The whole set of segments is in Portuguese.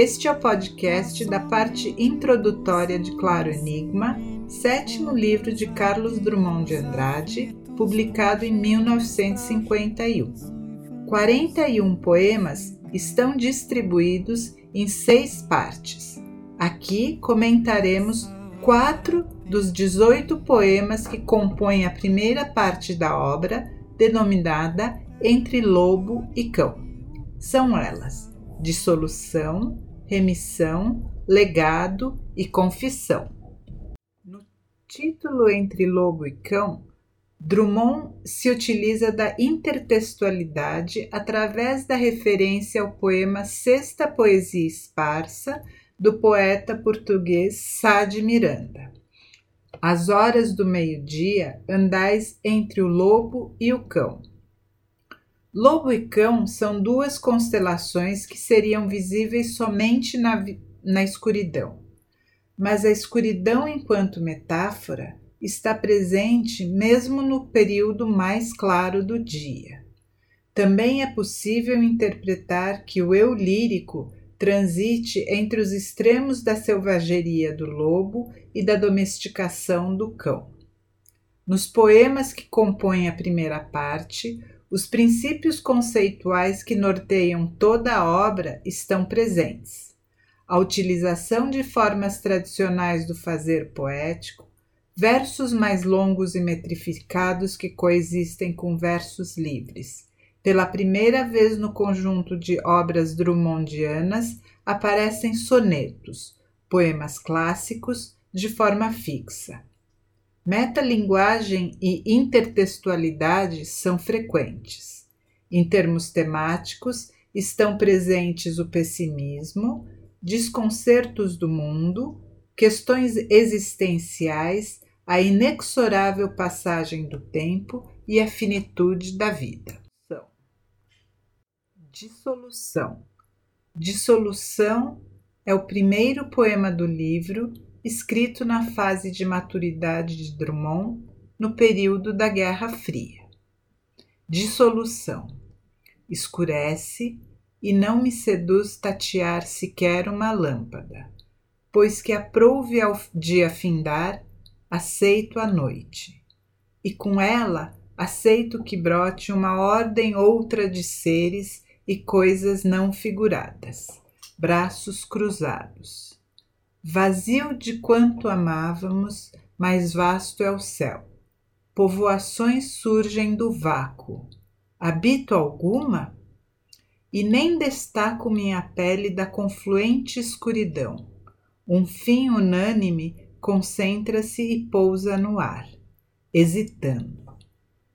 Este é o podcast da parte introdutória de Claro Enigma, sétimo livro de Carlos Drummond de Andrade, publicado em 1951. 41 poemas estão distribuídos em seis partes. Aqui comentaremos quatro dos 18 poemas que compõem a primeira parte da obra, denominada Entre Lobo e Cão. São elas Dissolução, Remissão, Legado e Confissão. No título Entre Lobo e Cão, Drummond se utiliza da intertextualidade através da referência ao poema Sexta Poesia Esparsa, do poeta português Sá de Miranda. Às horas do meio-dia andais entre o lobo e o cão. Lobo e cão são duas constelações que seriam visíveis somente na, na escuridão. Mas a escuridão, enquanto metáfora, está presente mesmo no período mais claro do dia. Também é possível interpretar que o eu lírico transite entre os extremos da selvageria do lobo e da domesticação do cão. Nos poemas que compõem a primeira parte, os princípios conceituais que norteiam toda a obra estão presentes. A utilização de formas tradicionais do fazer poético, versos mais longos e metrificados que coexistem com versos livres pela primeira vez no conjunto de obras drummondianas aparecem sonetos, poemas clássicos, de forma fixa. Metalinguagem e intertextualidade são frequentes. Em termos temáticos, estão presentes o pessimismo, desconcertos do mundo, questões existenciais, a inexorável passagem do tempo e a finitude da vida. Dissolução. Dissolução é o primeiro poema do livro escrito na fase de maturidade de Drummond no período da Guerra Fria. Dissolução. Escurece e não me seduz tatear sequer uma lâmpada, pois que aprouve ao dia findar, aceito a noite, e com ela aceito que brote uma ordem outra de seres e coisas não figuradas, braços cruzados. Vazio de quanto amávamos, mais vasto é o céu. Povoações surgem do vácuo. Habito alguma? E nem destaco minha pele da confluente escuridão. Um fim unânime concentra-se e pousa no ar, hesitando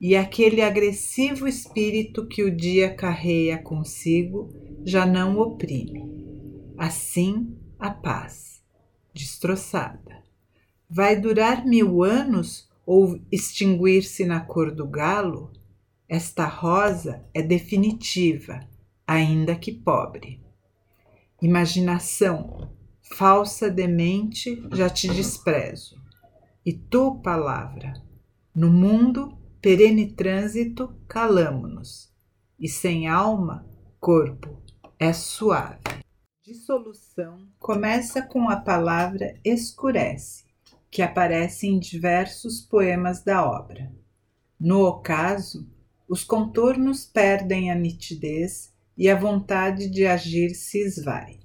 e aquele agressivo espírito que o dia carreia consigo já não oprime. Assim, a paz, destroçada. Vai durar mil anos ou extinguir-se na cor do galo? Esta rosa é definitiva, ainda que pobre. Imaginação, falsa demente, já te desprezo. E tu, palavra, no mundo perene trânsito, calamo-nos, e sem alma, corpo é suave. Dissolução começa com a palavra escurece, que aparece em diversos poemas da obra. No ocaso, os contornos perdem a nitidez e a vontade de agir se esvai.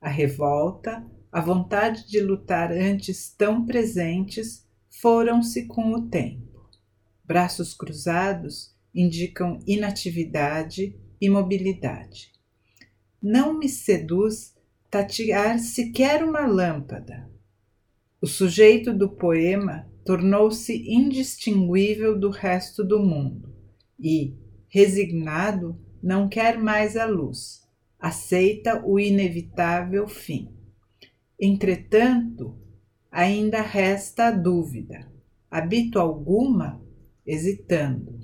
A revolta, a vontade de lutar antes tão presentes, foram-se com o tempo. Braços cruzados indicam inatividade, imobilidade. Não me seduz tatear sequer uma lâmpada. O sujeito do poema tornou-se indistinguível do resto do mundo e, resignado, não quer mais a luz, aceita o inevitável fim. Entretanto, ainda resta a dúvida: habito alguma hesitando.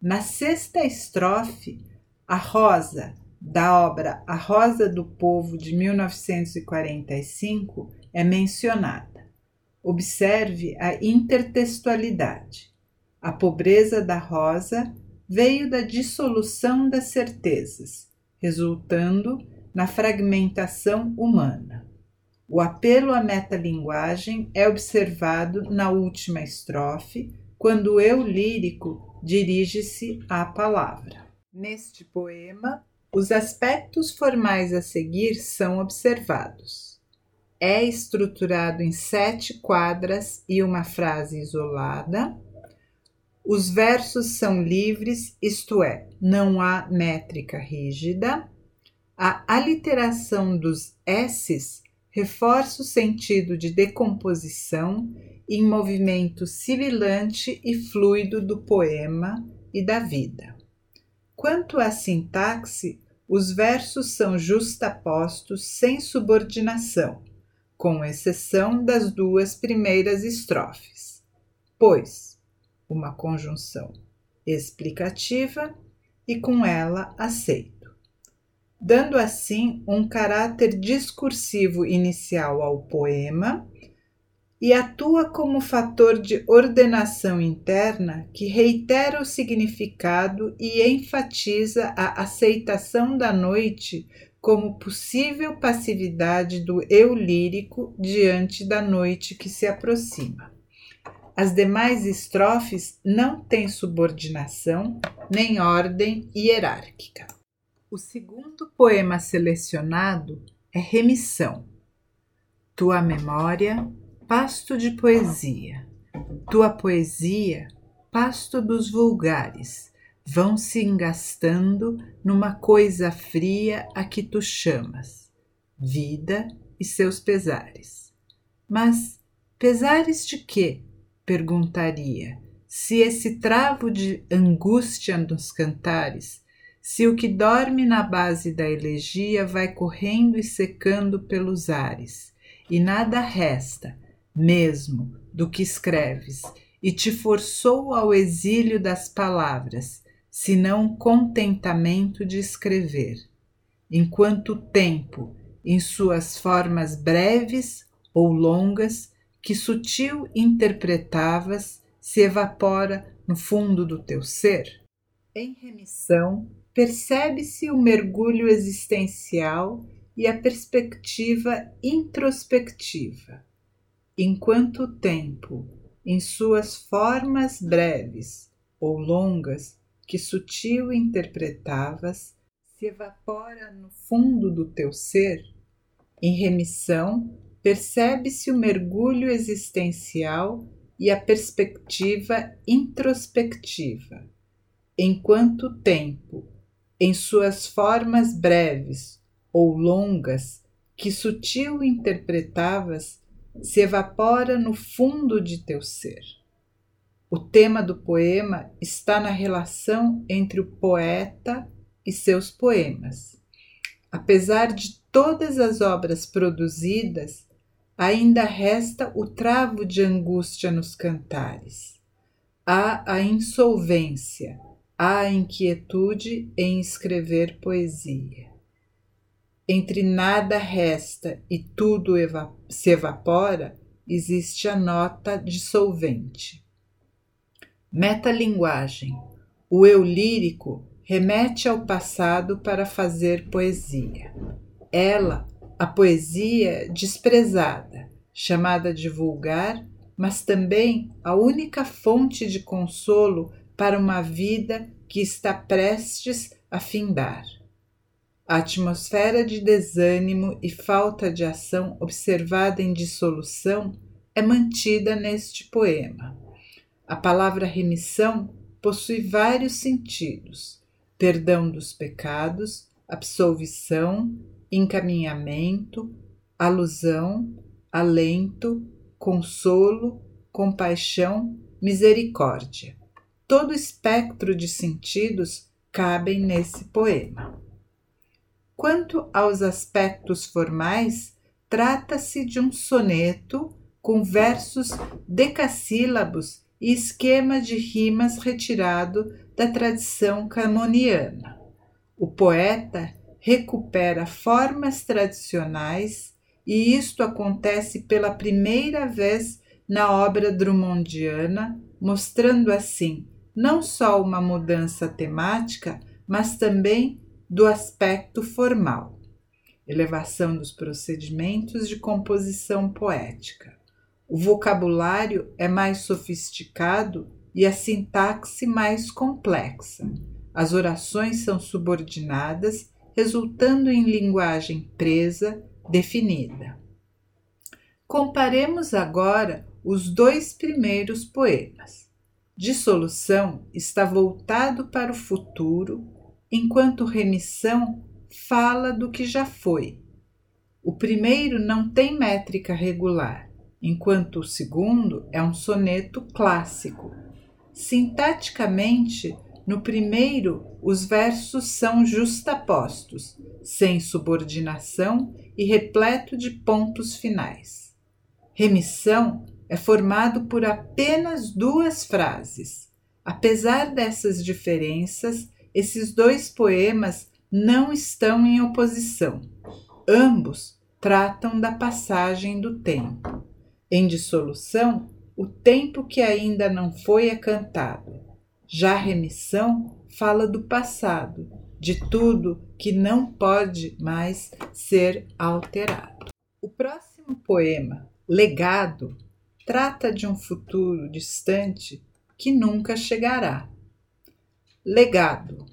Na sexta estrofe, a rosa da obra A Rosa do Povo de 1945 é mencionada. Observe a intertextualidade. A pobreza da rosa veio da dissolução das certezas, resultando na fragmentação humana. O apelo à metalinguagem é observado na última estrofe, quando o eu lírico dirige-se à palavra. Neste poema, os aspectos formais a seguir são observados. É estruturado em sete quadras e uma frase isolada. Os versos são livres, isto é, não há métrica rígida. A aliteração dos S's reforça o sentido de decomposição em movimento sibilante e fluido do poema e da vida. Quanto à sintaxe, os versos são justapostos sem subordinação, com exceção das duas primeiras estrofes, pois uma conjunção explicativa e com ela aceito, dando assim um caráter discursivo inicial ao poema e atua como fator de ordenação interna que reitera o significado e enfatiza a aceitação da noite como possível passividade do eu lírico diante da noite que se aproxima. As demais estrofes não têm subordinação nem ordem hierárquica. O segundo poema selecionado é Remissão. Tua memória pasto de poesia. Tua poesia, pasto dos vulgares, vão se engastando numa coisa fria a que tu chamas, vida e seus pesares. Mas pesares de quê? perguntaria, se esse travo de angústia nos cantares, se o que dorme na base da elegia vai correndo e secando pelos ares, e nada resta mesmo do que escreves, e te forçou ao exílio das palavras, senão contentamento de escrever. Enquanto o tempo, em suas formas breves ou longas, que sutil interpretavas, se evapora no fundo do teu ser? Em remissão, percebe-se o mergulho existencial e a perspectiva introspectiva enquanto o tempo, em suas formas breves ou longas, que sutil interpretavas, se evapora no fundo do teu ser, em remissão, percebe-se o mergulho existencial e a perspectiva introspectiva, enquanto tempo, em suas formas breves ou longas, que sutil interpretavas, se evapora no fundo de teu ser. O tema do poema está na relação entre o poeta e seus poemas. Apesar de todas as obras produzidas, ainda resta o travo de angústia nos cantares. Há a insolvência, há a inquietude em escrever poesia entre nada resta e tudo eva se evapora, existe a nota dissolvente. Metalinguagem. O eu lírico remete ao passado para fazer poesia. Ela, a poesia desprezada, chamada de vulgar, mas também a única fonte de consolo para uma vida que está prestes a findar. A atmosfera de desânimo e falta de ação observada em dissolução é mantida neste poema. A palavra remissão possui vários sentidos: perdão dos pecados, absolvição, encaminhamento, alusão, alento, consolo, compaixão, misericórdia. Todo espectro de sentidos cabem nesse poema. Quanto aos aspectos formais, trata-se de um soneto com versos decassílabos e esquema de rimas retirado da tradição camoniana. O poeta recupera formas tradicionais e isto acontece pela primeira vez na obra drummondiana, mostrando assim não só uma mudança temática, mas também do aspecto formal, elevação dos procedimentos de composição poética. O vocabulário é mais sofisticado e a sintaxe mais complexa. As orações são subordinadas, resultando em linguagem presa, definida. Comparemos agora os dois primeiros poemas. Dissolução está voltado para o futuro, enquanto remissão fala do que já foi. O primeiro não tem métrica regular, enquanto o segundo é um soneto clássico. Sintaticamente, no primeiro, os versos são justapostos, sem subordinação e repleto de pontos finais. Remissão é formado por apenas duas frases. Apesar dessas diferenças, esses dois poemas não estão em oposição. Ambos tratam da passagem do tempo. Em dissolução, o tempo que ainda não foi é cantado. Já remissão fala do passado, de tudo que não pode mais ser alterado. O próximo poema, Legado, trata de um futuro distante que nunca chegará. Legado.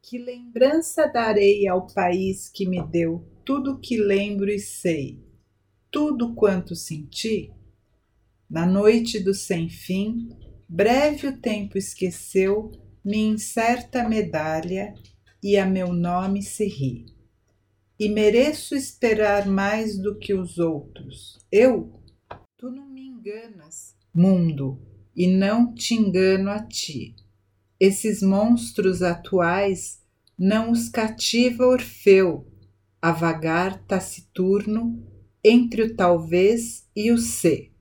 Que lembrança darei ao país que me deu tudo que lembro e sei, tudo quanto senti? Na noite do sem fim, breve o tempo esqueceu minha incerta medalha e a meu nome se ri. E mereço esperar mais do que os outros. Eu? Tu não me enganas, mundo, e não te engano a ti. Esses monstros atuais não os cativa Orfeu, a vagar taciturno entre o talvez e o ser.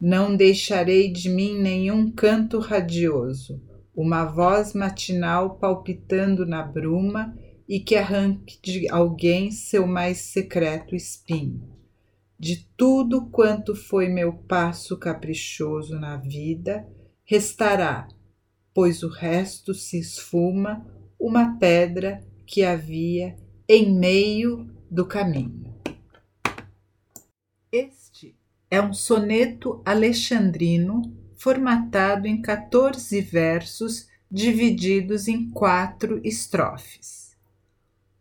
Não deixarei de mim nenhum canto radioso, uma voz matinal palpitando na bruma e que arranque de alguém seu mais secreto espinho. De tudo quanto foi meu passo caprichoso na vida, restará, pois o resto se esfuma, uma pedra que havia em meio do caminho. Este é um soneto alexandrino formatado em 14 versos divididos em quatro estrofes.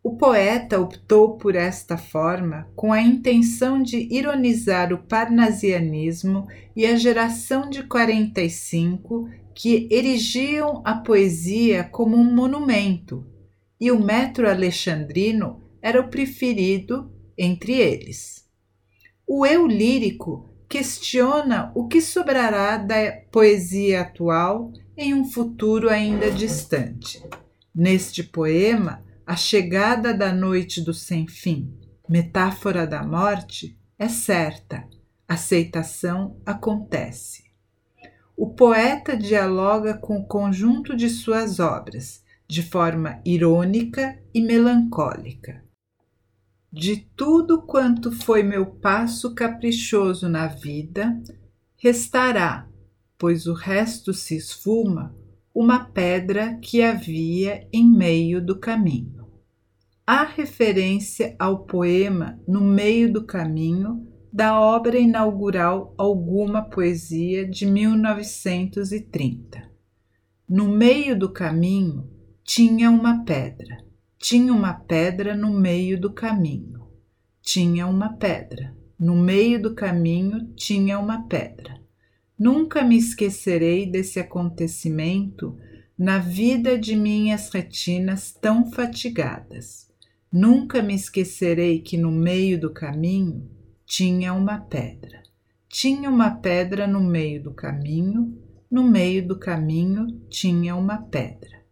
O poeta optou por esta forma com a intenção de ironizar o parnasianismo e a geração de 45 que erigiam a poesia como um monumento, e o metro alexandrino era o preferido entre eles. O eu lírico questiona o que sobrará da poesia atual em um futuro ainda distante. Neste poema, a chegada da noite do sem-fim, metáfora da morte, é certa, aceitação acontece. O poeta dialoga com o conjunto de suas obras, de forma irônica e melancólica. De tudo quanto foi meu passo caprichoso na vida, restará, pois o resto se esfuma, uma pedra que havia em meio do caminho. Há referência ao poema No Meio do Caminho da obra inaugural Alguma Poesia de 1930. No meio do caminho tinha uma pedra. Tinha uma pedra no meio do caminho. Tinha uma pedra. No meio do caminho tinha uma pedra. Nunca me esquecerei desse acontecimento na vida de minhas retinas tão fatigadas Nunca me esquecerei que no meio do caminho tinha uma pedra. Tinha uma pedra no meio do caminho, no meio do caminho tinha uma pedra.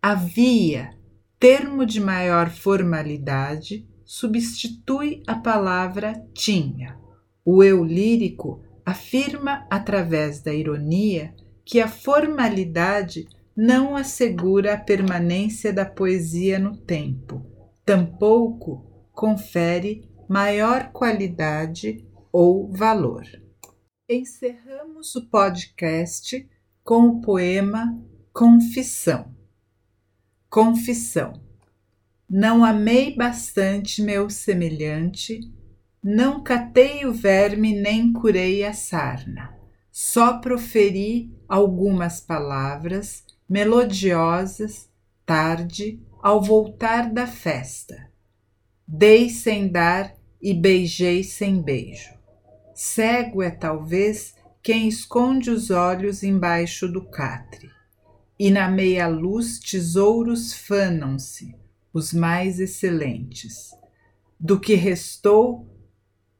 Havia, termo de maior formalidade, substitui a palavra tinha. O eu lírico afirma através da ironia que a formalidade não assegura a permanência da poesia no tempo tampouco confere maior qualidade ou valor. Encerramos o podcast com o poema Confissão. Confissão. Não amei bastante meu semelhante, não catei o verme nem curei a sarna. Só proferi algumas palavras melodiosas, tarde, ao voltar da festa. Dei sem dar e beijei sem beijo. Cego é talvez quem esconde os olhos embaixo do catre, e na meia luz tesouros fanam-se, os mais excelentes. Do que restou,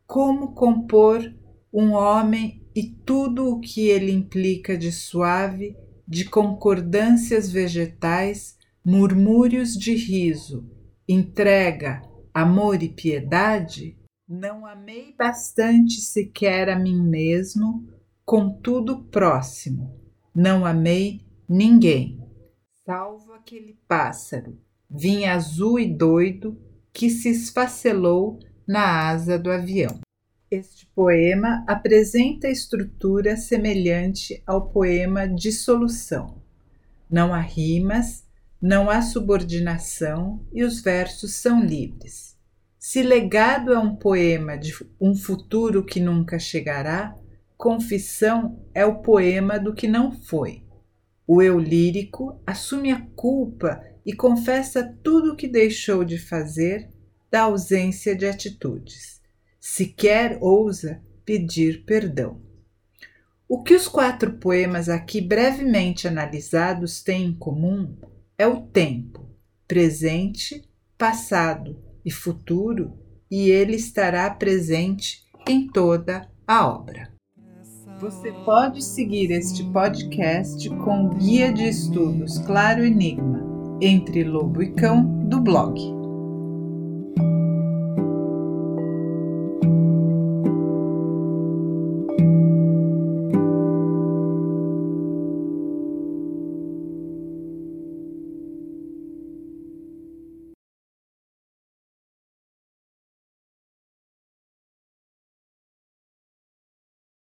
como compor um homem e tudo o que ele implica de suave, de concordâncias vegetais, murmúrios de riso, entrega, amor e piedade? Não amei bastante sequer a mim mesmo, contudo próximo. Não amei ninguém, salvo aquele pássaro, vinha azul e doido, que se esfacelou na asa do avião. Este poema apresenta estrutura semelhante ao poema Dissolução. Não há rimas, não há subordinação e os versos são livres. Se legado é um poema de um futuro que nunca chegará, Confissão é o poema do que não foi. O eu lírico assume a culpa e confessa tudo o que deixou de fazer da ausência de atitudes. Sequer ousa pedir perdão. O que os quatro poemas aqui brevemente analisados têm em comum é o tempo, presente, passado e futuro, e ele estará presente em toda a obra. Você pode seguir este podcast com o guia de estudos Claro Enigma entre Lobo e Cão do blog.